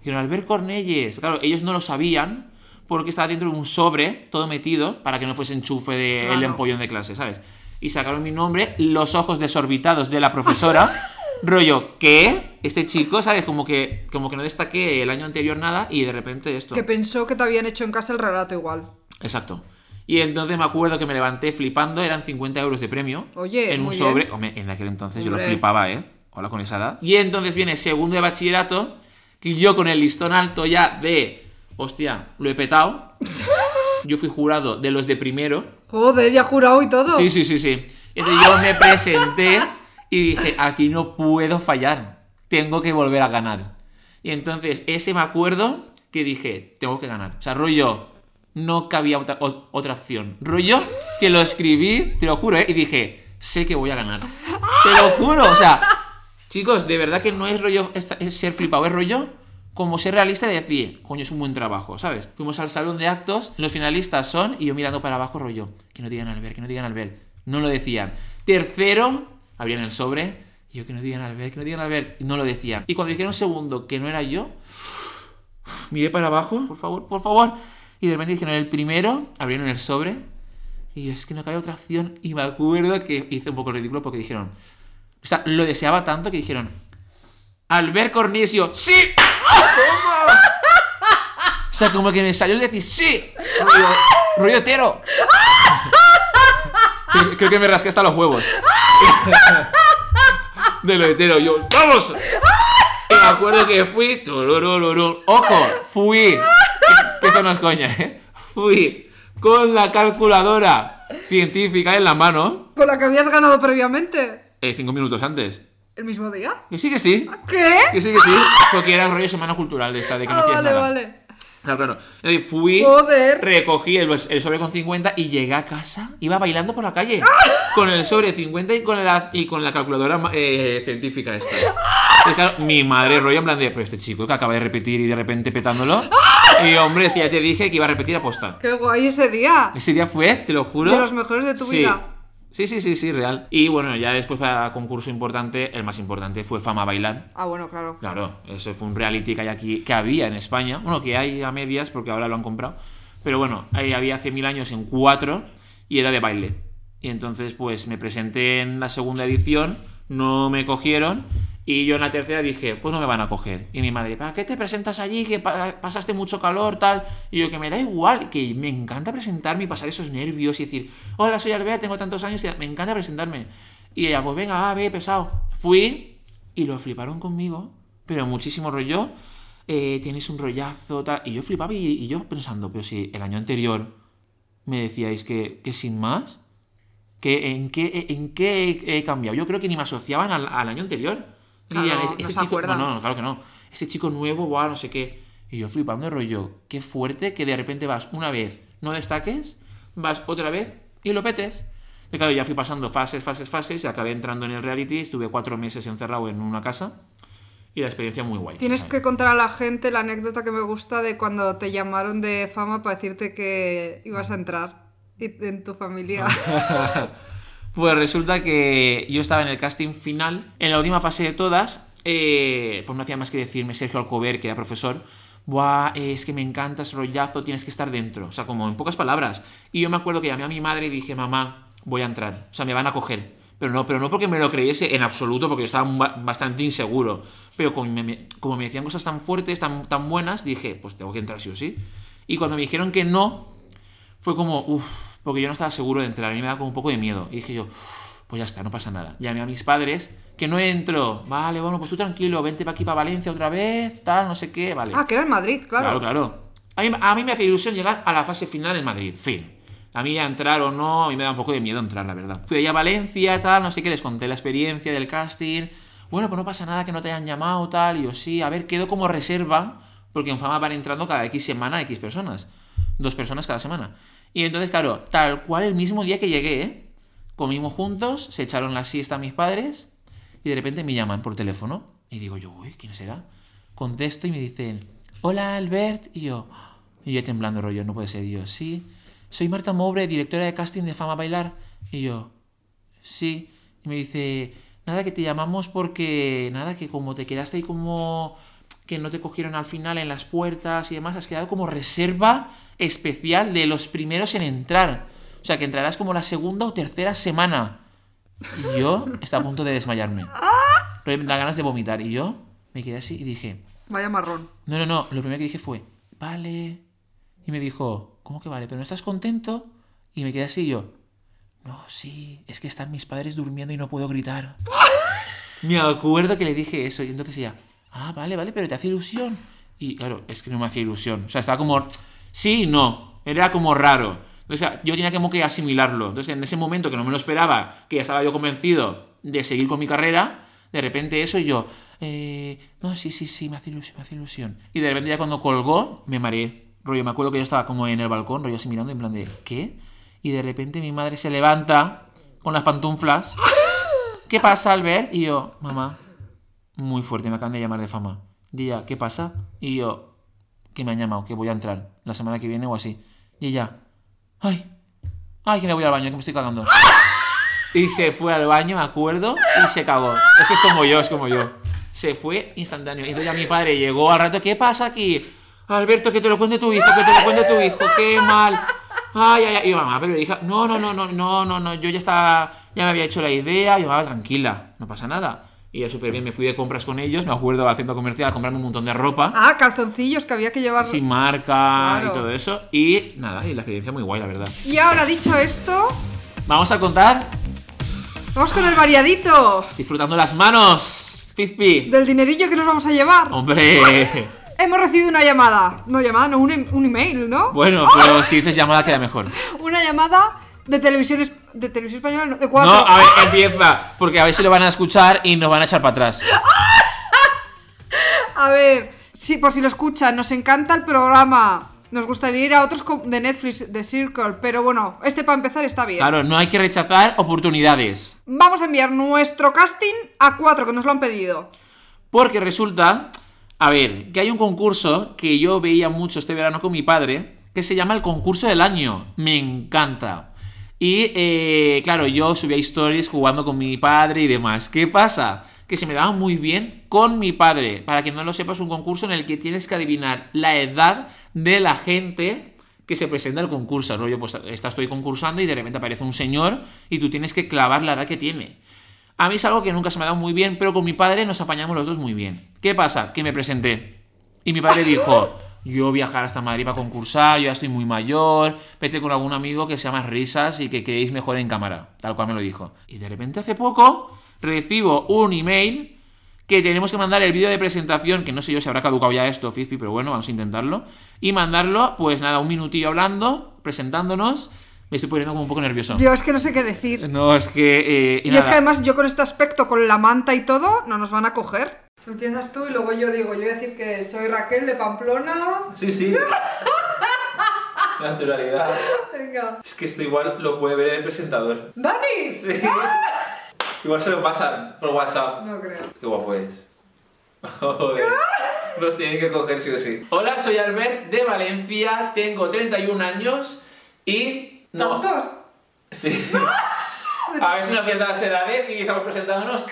Dijeron, Albert Cornelles. Claro, ellos no lo sabían porque estaba dentro de un sobre, todo metido, para que no fuese enchufe del Claro. empollón de clase, ¿sabes? Y sacaron mi nombre, los ojos desorbitados de la profesora. rollo, ¿qué? Este chico, ¿sabes? Como que, como que no destaqué el año anterior nada y de repente esto. Que pensó que te habían hecho en casa el relato igual. Exacto. Y entonces me acuerdo que me levanté flipando, eran 50 euros de premio. Oye, en un sobre. bien. Hombre, en aquel entonces yo lo Hombre. flipaba, ¿eh? Hola con esa edad. Y entonces viene segundo de bachillerato, y yo con el listón alto ya de. Hostia, lo he petado. Yo fui jurado de los de primero. Joder, ya jurado y todo. Sí, sí, sí, sí. Entonces yo me presenté y dije, aquí no puedo fallar. Tengo que volver a ganar. Y entonces ese me acuerdo que dije, tengo que ganar. O sea, rollo, no cabía otra, o- otra opción. Rollo que lo escribí, te lo juro, ¿eh? Y dije, sé que voy a ganar. Te lo juro, o sea, chicos, de verdad que no es rollo ser flipado, es rollo como ser realista y decir, coño, es un buen trabajo, ¿sabes? Fuimos al salón de actos, los finalistas son, y yo mirando para abajo, rollo, que no digan Albert, que no digan Albert. No lo decían. Tercero, abrían el sobre, Y yo, que no digan Albert, que no digan Albert. Y no lo decían. Y cuando dijeron segundo que no era yo, miré para abajo, por favor, por favor. Y de repente dijeron el primero, abrieron el sobre. Y es que no cabe otra opción. Y me acuerdo que hice un poco ridículo porque dijeron, o sea, lo deseaba tanto que dijeron, Albert Cornisio, ¡sí! O sea, como que me salió el decir ¡sí! Rollo, rollo hetero. Creo- que me rasqué hasta los huevos. De lo hetero. Yo, ¡vamos! Y me acuerdo que fui. ¡Ojo! Fui. Que esto no es coña, ¿eh? Fui con la calculadora científica en la mano. Con la que habías ganado previamente. Eh, cinco minutos antes. ¿El mismo día? Que sí, que sí. ¿Qué? Que sí, que sí. Porque era rollo semana cultural de esta, de que no Ah, hacías vale, nada. vale. Claro, claro. Entonces fui, Joder. recogí el, el sobre con 50 y llegué a casa. Iba bailando por la calle. Con el sobre 50 y con la, y con la calculadora eh, científica esta. Entonces, claro, mi madre rollo en plan de, pero este chico que acaba de repetir y de repente petándolo. Y hombre, que ya te dije que iba a repetir aposta. Qué guay ese día. Ese día fue, te lo juro. De los mejores de tu Sí. vida. Sí, sí, sí, sí, real. Y bueno, ya después para concurso importante, el más importante fue Fama Bailar. Ah, bueno, claro. Claro, eso fue un reality que hay aquí, que había en España, bueno, que hay a medias porque ahora lo han comprado, pero bueno, ahí había hace mil años en cuatro y era de baile. Y entonces pues me presenté en la segunda edición, no me cogieron y yo en la tercera dije, pues no me van a coger. Y mi madre, ¿para qué te presentas allí? Que pa- pasaste mucho calor, tal. Y yo, que me da igual, que me encanta presentarme y pasar esos nervios y decir, hola, soy Albert, tengo tantos años y me encanta presentarme. Y ella, pues venga, va, ve, pesado. Fui y lo fliparon conmigo, pero muchísimo rollo. eh, tienes un rollazo, tal. Y yo flipaba y, y yo pensando, pero si el año anterior me decíais que, que sin más, que en qué, en qué he, he cambiado. Yo creo que ni me asociaban al, al año anterior. Claro, no este se chico, acuerdan. no, no, claro que no. Este chico nuevo, guau, no sé qué. Y yo flipando de rollo, qué fuerte que de repente vas una vez, no destaques, vas otra vez y lo petes. Y claro, ya fui pasando fases, fases, fases y acabé entrando en el reality. Estuve cuatro meses encerrado en una casa y la experiencia muy guay. Tienes que contar a la gente la anécdota que me gusta de cuando te llamaron de fama para decirte que ibas a entrar y- en tu familia. Pues resulta que yo estaba en el casting final, en la última fase de todas, eh, pues no hacía más que decirme Sergio Alcover, que era profesor, Buah, eh, es que me encanta ese rollazo, tienes que estar dentro. O sea, como en pocas palabras. Y yo me acuerdo que llamé a mi madre y dije, mamá, voy a entrar. O sea, me van a coger. Pero no, pero no porque me lo creyese en absoluto, porque yo estaba ba- bastante inseguro. Pero como me- como me decían cosas tan fuertes, tan, tan buenas, dije, pues tengo que entrar sí o sí. Y cuando me dijeron que no, fue como, uff, porque yo no estaba seguro de entrar, a mí me da como un poco de miedo. Y dije yo, "Uf, pues ya está, no pasa nada. Llamé a mis padres, que no entro. Vale, bueno, pues tú tranquilo, vente para aquí, para Valencia otra vez, tal, no sé qué, vale. ah, que era en Madrid, claro. Claro, claro. A mí, a mí me hace ilusión llegar a la fase final en Madrid, fin. A mí ya entrar o no, a mí me da un poco de miedo entrar, la verdad. Fui allá a Valencia, tal, no sé qué, les conté la experiencia del casting. Bueno, pues no pasa nada que no te hayan llamado, tal, y yo sí, a ver, quedo como reserva, porque en fama van entrando cada X semana X personas. Dos personas cada semana. Y entonces, claro, tal cual el mismo día que llegué, comimos juntos, se echaron la siesta mis padres, y de repente me llaman por teléfono. Y digo yo, uy, ¿quién será? Contesto y me dicen, hola Albert. Y yo, y yo temblando rollo, no puede ser. Yo, sí, soy Marta Mobre, directora de casting de Fama Bailar. Y yo, sí. Y me dice, nada, que te llamamos porque, nada, que como te quedaste ahí como que no te cogieron al final en las puertas y demás, has quedado como reserva especial de los primeros en entrar. O sea, que entrarás como la segunda o tercera semana. Y yo estaba a punto de desmayarme. Da ganas de vomitar. Y yo me quedé así y dije, Vaya marrón. no, no, no. Lo primero que dije fue, vale. Y me dijo, ¿cómo que vale? ¿Pero no estás contento? Y me quedé así y yo, no, sí, es que están mis padres durmiendo y no puedo gritar. me acuerdo que le dije eso. Y entonces ella, ah, vale, vale, pero te hace ilusión. Y claro, es que no me hacía ilusión. O sea, estaba como, sí no. Era como raro. O yo tenía como que asimilarlo. Entonces, en ese momento que no me lo esperaba, que ya estaba yo convencido de seguir con mi carrera, de repente eso y yo, eh, no, sí, sí, sí, me hace ilusión, me hace ilusión. Y de repente ya cuando colgó, me mareé. Rollo, me acuerdo que yo estaba como en el balcón, rollo así mirando, en plan de, ¿qué? Y de repente mi madre se levanta con las pantuflas. ¿Qué pasa, Albert? Y yo, mamá, muy fuerte, me acaban de llamar de fama. Y ella, ¿qué pasa? Y yo, que me han llamado, que voy a entrar la semana que viene o así. Y ella, ay, ay, que me voy al baño, que me estoy cagando. Y se fue al baño, me acuerdo, y se cagó. Eso es como yo, es como yo. Se fue instantáneo. Y entonces ya mi padre llegó al rato, ¿qué pasa aquí? Alberto, que te lo cuente tu hijo, que te lo cuente tu hijo, qué mal. Ay, ay, ay. Y yo, mamá, pero hija, no, no, no, no, no, no, no, yo ya estaba, ya me había hecho la idea, yo, mamá, tranquila, no pasa nada. Y súper bien, me fui de compras con ellos, me acuerdo al centro comercial a comprarme un montón de ropa. Ah, calzoncillos que había que llevar. Sin marca Claro. y todo eso. Y nada, y la experiencia muy guay, la verdad. Y ahora, dicho esto, Vamos a contar vamos con el variadito disfrutando las manos. Fizpi. del dinerillo que nos vamos a llevar. Hombre. Hemos recibido una llamada. No, llamada, no, un, em- un email, ¿no? Bueno, pero si dices llamada queda mejor. Una llamada de televisión, es- de televisión española, no, de cuatro. No, a ver, empieza. Porque a ver si lo van a escuchar y nos van a echar para atrás. A ver, sí, por si lo escuchan, nos encanta el programa. Nos gustaría ir a otros de Netflix, de Circle, pero bueno, este para empezar está bien. Claro, no hay que rechazar oportunidades. Vamos a enviar nuestro casting a cuatro que nos lo han pedido. Porque resulta, a ver, que hay un concurso que yo veía mucho este verano con mi padre, que se llama el concurso del año. Me encanta. Y eh, claro, yo subía stories jugando con mi padre y demás. ¿Qué pasa? Que se me daba muy bien con mi padre. Para quien no lo sepa, es un concurso en el que tienes que adivinar la edad de la gente que se presenta al concurso. Rollo, pues estoy concursando y de repente aparece un señor y tú tienes que clavar la edad que tiene. A mí es algo que nunca se me ha dado muy bien, pero con mi padre nos apañamos los dos muy bien. ¿Qué pasa? Que me presenté. Y mi padre dijo, yo viajar hasta Madrid para concursar, yo ya estoy muy mayor, vete con algún amigo que sea más risas y que quedéis mejor en cámara. Tal cual me lo dijo. Y de repente hace poco recibo un email que tenemos que mandar el vídeo de presentación, que no sé yo si habrá caducado ya esto, Fizpi, pero bueno, vamos a intentarlo. Y mandarlo, pues nada, un minutillo hablando, presentándonos. Me estoy poniendo como un poco nervioso. Yo es que no sé qué decir. No, es que... eh, Y, es que además yo con este aspecto, con la manta y todo, no nos van a coger. Empiezas tú y luego yo digo, yo voy a decir que soy Raquel de Pamplona. Sí, sí. Naturalidad. Venga. Es que esto igual lo puede ver el presentador. ¡Dani! Sí. Igual se lo pasan por WhatsApp. No creo. Qué guapo es. Joder. Nos tienen que coger sí o sí. Hola, soy Albert de Valencia, tengo 31 años y... No. ¿Tantos? Sí. A ver si nos pierdan las edades y estamos presentándonos.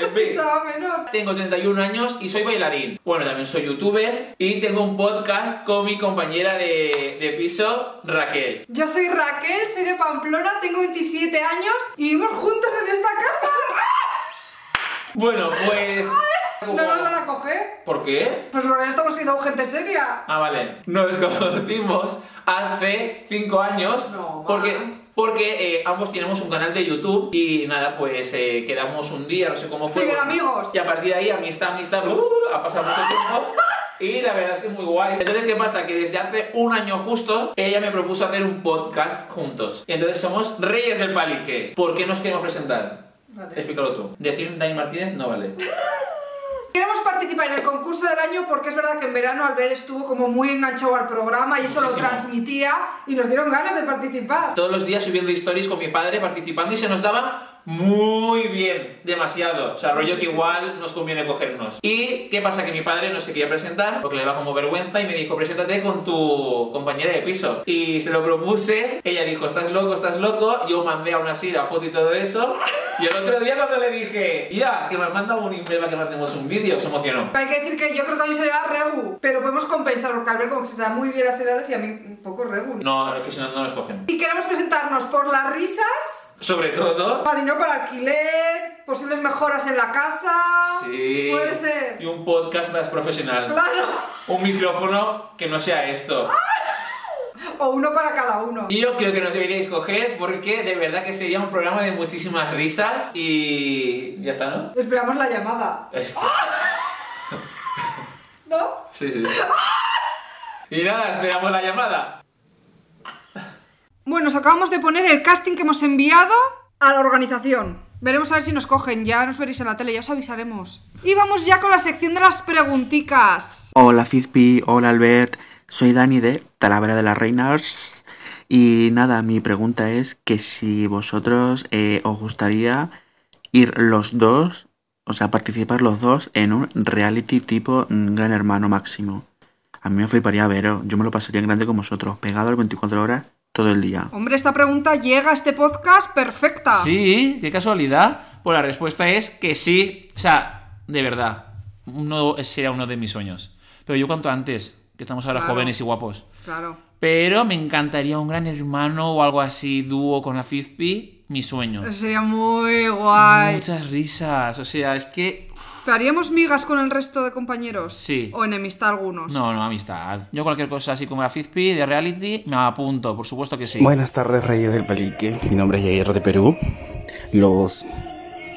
En fin. Menos. Tengo 31 años y soy bailarín. Bueno, también soy youtuber y tengo un podcast con mi compañera de, de piso, Raquel. Yo soy Raquel, soy de Pamplona, tengo 27 años y vivimos juntos en esta casa. Bueno, pues... ¿No nos van a coger? ¿Por qué? Pues porque estamos siendo gente seria. Ah, vale. Nos conocimos hace 5 años. No, porque más. porque eh, ambos tenemos un canal de YouTube y nada, pues eh, quedamos un día, no sé cómo fue. Ciberamigos. Y a partir de ahí, amistad, amistad, blu, blu, blu, ha pasado mucho tiempo. Y la verdad es que es muy guay. Entonces, ¿qué pasa? Que desde hace un año justo, ella me propuso hacer un podcast juntos. Y entonces somos reyes del palique. ¿Por qué nos queremos presentar? Vale. Explícalo tú. Decir Dani Martínez no vale. Queremos participar en el concurso del año porque es verdad que en verano Albert estuvo como muy enganchado al programa y eso lo transmitía y nos dieron ganas de participar. todos los días subiendo stories con mi padre participando y se nos daba muy bien, demasiado. O sea, rollo que igual nos conviene cogernos. ¿Y qué pasa? Que mi padre no se quería presentar porque le daba como vergüenza y me dijo, preséntate con tu compañera de piso. Y se lo propuse, ella dijo, estás loco, estás loco. Yo mandé aún así la foto y todo eso. Y el otro día cuando le dije, ya, que nos manda un email para que mandemos un vídeo, se emocionó. Hay que decir que yo creo que a mí se le da regu, pero podemos compensar porque Albert como que se da muy bien las edades y a mí un poco regu. No, es que si no, no nos cogen. Y queremos presentarnos por las risas, Sobre todo... para dinero para alquiler, posibles mejoras en la casa. Sí. Puede ser. Y un podcast más profesional. Claro. Un micrófono que no sea esto. O uno para cada uno. Y yo creo que nos deberíais coger porque de verdad que sería un programa de muchísimas risas y ya está, ¿no? Esperamos la llamada. Es que- ¿No? Sí, sí. Y nada, esperamos la llamada. Bueno, os acabamos de poner el casting que hemos enviado a la organización. Veremos a ver si nos cogen, ya nos veréis en la tele, ya os avisaremos. Y vamos ya con la sección de las pregunticas. Hola Fizpi, hola Albert, soy Dani de Talavera de las Reinas y nada, mi pregunta es que si vosotros eh, os gustaría ir los dos, o sea, participar los dos en un reality tipo Gran Hermano máximo. A mí me fliparía veros, yo me lo pasaría en grande con vosotros, pegado a las 24 horas todo el día? Hombre, esta pregunta llega a este podcast perfecta. Sí, qué casualidad. Pues la respuesta es que sí. O sea, de verdad, uno sería uno de mis sueños. Pero yo cuanto antes, que estamos ahora Claro. jóvenes y guapos. Claro. Pero me encantaría un gran hermano o algo así dúo con la Fizpi, mi sueño. Eso sería muy guay. Muchas risas, o sea, es que... ¿Pero ¿Haríamos migas con el resto de compañeros? Sí. ¿O enemistad algunos? No, no, amistad. Yo cualquier cosa así como la Fizpi, de reality, me apunto, por supuesto que sí. Buenas tardes, Reyes del Palique. Mi nombre es Jair de Perú. Los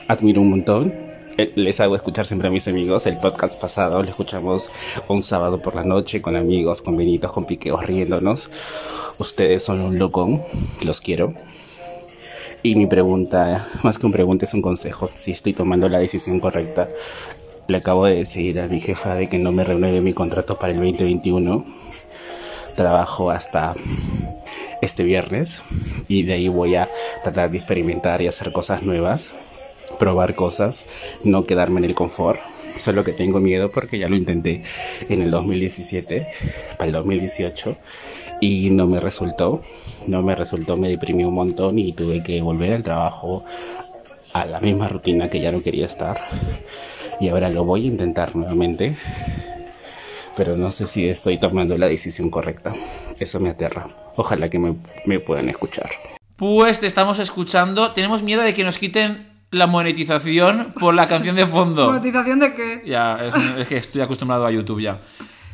admiro un montón. Eh, Les hago escuchar siempre a mis amigos. El podcast pasado lo escuchamos un sábado por la noche con amigos, con vinitos, con piqueos, riéndonos. Ustedes son un locón. Los quiero. Y mi pregunta, más que un pregunta, es un consejo. Si estoy tomando la decisión correcta. Le acabo de decir a mi jefa de que no me renueve mi contrato para el 2021. Trabajo hasta este viernes y de ahí voy a tratar de experimentar y hacer cosas nuevas, probar cosas, no quedarme en el confort. Solo que tengo miedo porque ya lo intenté en el 2017, para el 2018 y no me resultó, no me resultó, me deprimí un montón y tuve que volver al trabajo a la misma rutina que ya no quería estar y ahora lo voy a intentar nuevamente pero no sé si estoy tomando la decisión correcta. Eso me aterra. Ojalá que me, me puedan escuchar. Pues te estamos escuchando. Tenemos miedo de que nos quiten la monetización por la canción de fondo. ¿Monetización de qué? Ya, es, es que estoy acostumbrado a YouTube ya.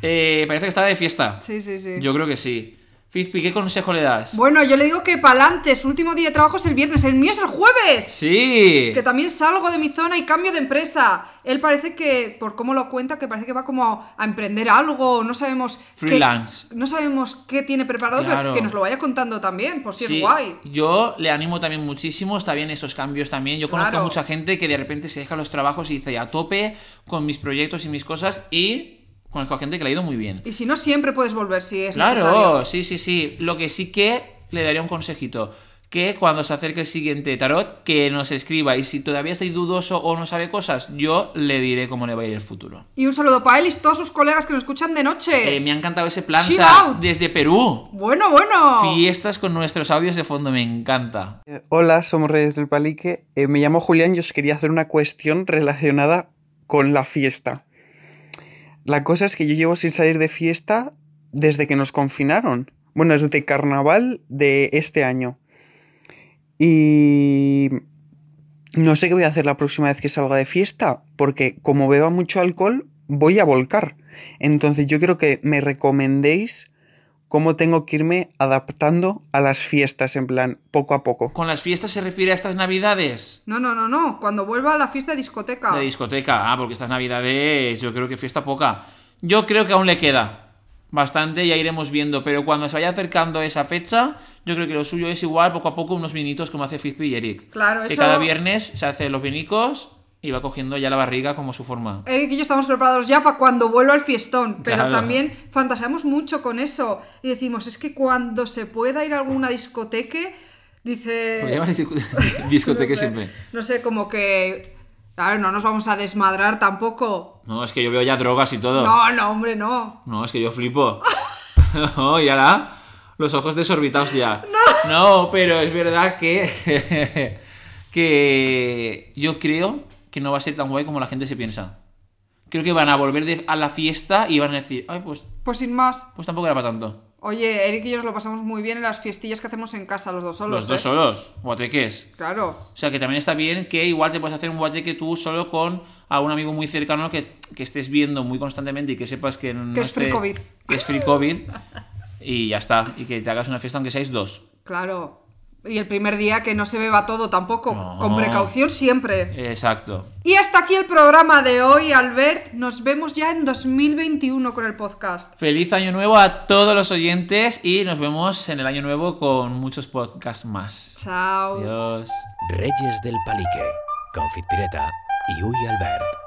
Eh, parece que está de fiesta. Sí, sí, sí. Yo creo que sí. Fizpi, ¿qué consejo le das? Bueno, yo le digo que pa'lante, su último día de trabajo es el viernes, el mío es el jueves. Sí. Que también salgo de mi zona y cambio de empresa. Él parece que, por cómo lo cuenta, que parece que va como a emprender algo, no sabemos... qué- Freelance. no sabemos qué tiene preparado, pero Claro. que nos lo vaya contando también, por si Sí, es guay. Yo le animo también muchísimo, está bien esos cambios también. Yo conozco Claro. a mucha gente que de repente se deja los trabajos y dice a tope con mis proyectos y mis cosas y conozco a gente que le ha ido muy bien. Y si no, siempre puedes volver si es Claro, necesario. sí, sí, sí. Lo que sí que le daría un consejito. Que cuando se acerque el siguiente tarot, que nos escriba. Y si todavía estoy dudoso o no sabe cosas, yo le diré cómo le va a ir el futuro. Y un saludo para él y todos sus colegas que nos escuchan de noche. Eh, me ha encantado ese plan. Desde Perú. Bueno, bueno. Fiestas con nuestros audios de fondo, me encanta. Eh, Hola, somos Reyes del Palique. Eh, me llamo Julián y os quería hacer una cuestión relacionada con la fiesta. La cosa es que yo llevo sin salir de fiesta desde que nos confinaron. Bueno, desde carnaval de este año. Y no sé qué voy a hacer la próxima vez que salga de fiesta, porque como beba mucho alcohol, voy a volcar. Entonces yo quiero que me recomendéis cómo tengo que irme adaptando a las fiestas, en plan, poco a poco. ¿Con las fiestas se refiere a estas navidades? No, no, no, no. Cuando vuelva a la fiesta de discoteca. De discoteca, ah, porque estas navidades yo creo que fiesta poca. Yo creo que aún le queda bastante, ya iremos viendo, pero cuando se vaya acercando esa fecha, yo creo que lo suyo es igual poco a poco unos vinitos como hace Fizpi y Eric. Claro, que eso- cada viernes se hace los vinicos y va cogiendo ya la barriga como su forma. Eric y yo estamos preparados ya para cuando vuelva el fiestón, pero Claro. también fantaseamos mucho con eso y decimos, es que cuando se pueda ir a alguna discoteque, dice... Llaman discoteca no sé, siempre. No sé, como que... A ver, no nos vamos a desmadrar tampoco. No, es que yo veo ya drogas y todo. No, no, hombre, no. No, es que yo flipo. no, y ahora los ojos desorbitados ya. No. pero es verdad que. que yo creo que no va a ser tan guay como la gente se piensa. Creo que van a volver de- a la fiesta y van a decir, ay, pues, Pues sin más. pues tampoco era para tanto. Oye, Eric y yo nos lo pasamos muy bien en las fiestillas que hacemos en casa, los dos solos. Los dos ¿eh? solos, guateques. Claro. O sea que también está bien que igual te puedes hacer un guateque tú solo con algún amigo muy cercano que, que estés viendo muy constantemente y que sepas que no Que es free esté- COVID. Que es free COVID. y ya está. Y que te hagas una fiesta aunque seáis dos. Claro. Y el primer día que no se beba todo tampoco. No. Con precaución siempre. Exacto. Y hasta aquí el programa de hoy, Albert. Nos vemos ya en 2021 con el podcast. Feliz año nuevo a todos los oyentes y nos vemos en el año nuevo con muchos podcasts más. Chao. Adiós. Reyes del Palique, con Fit Pireta y Uy Albert.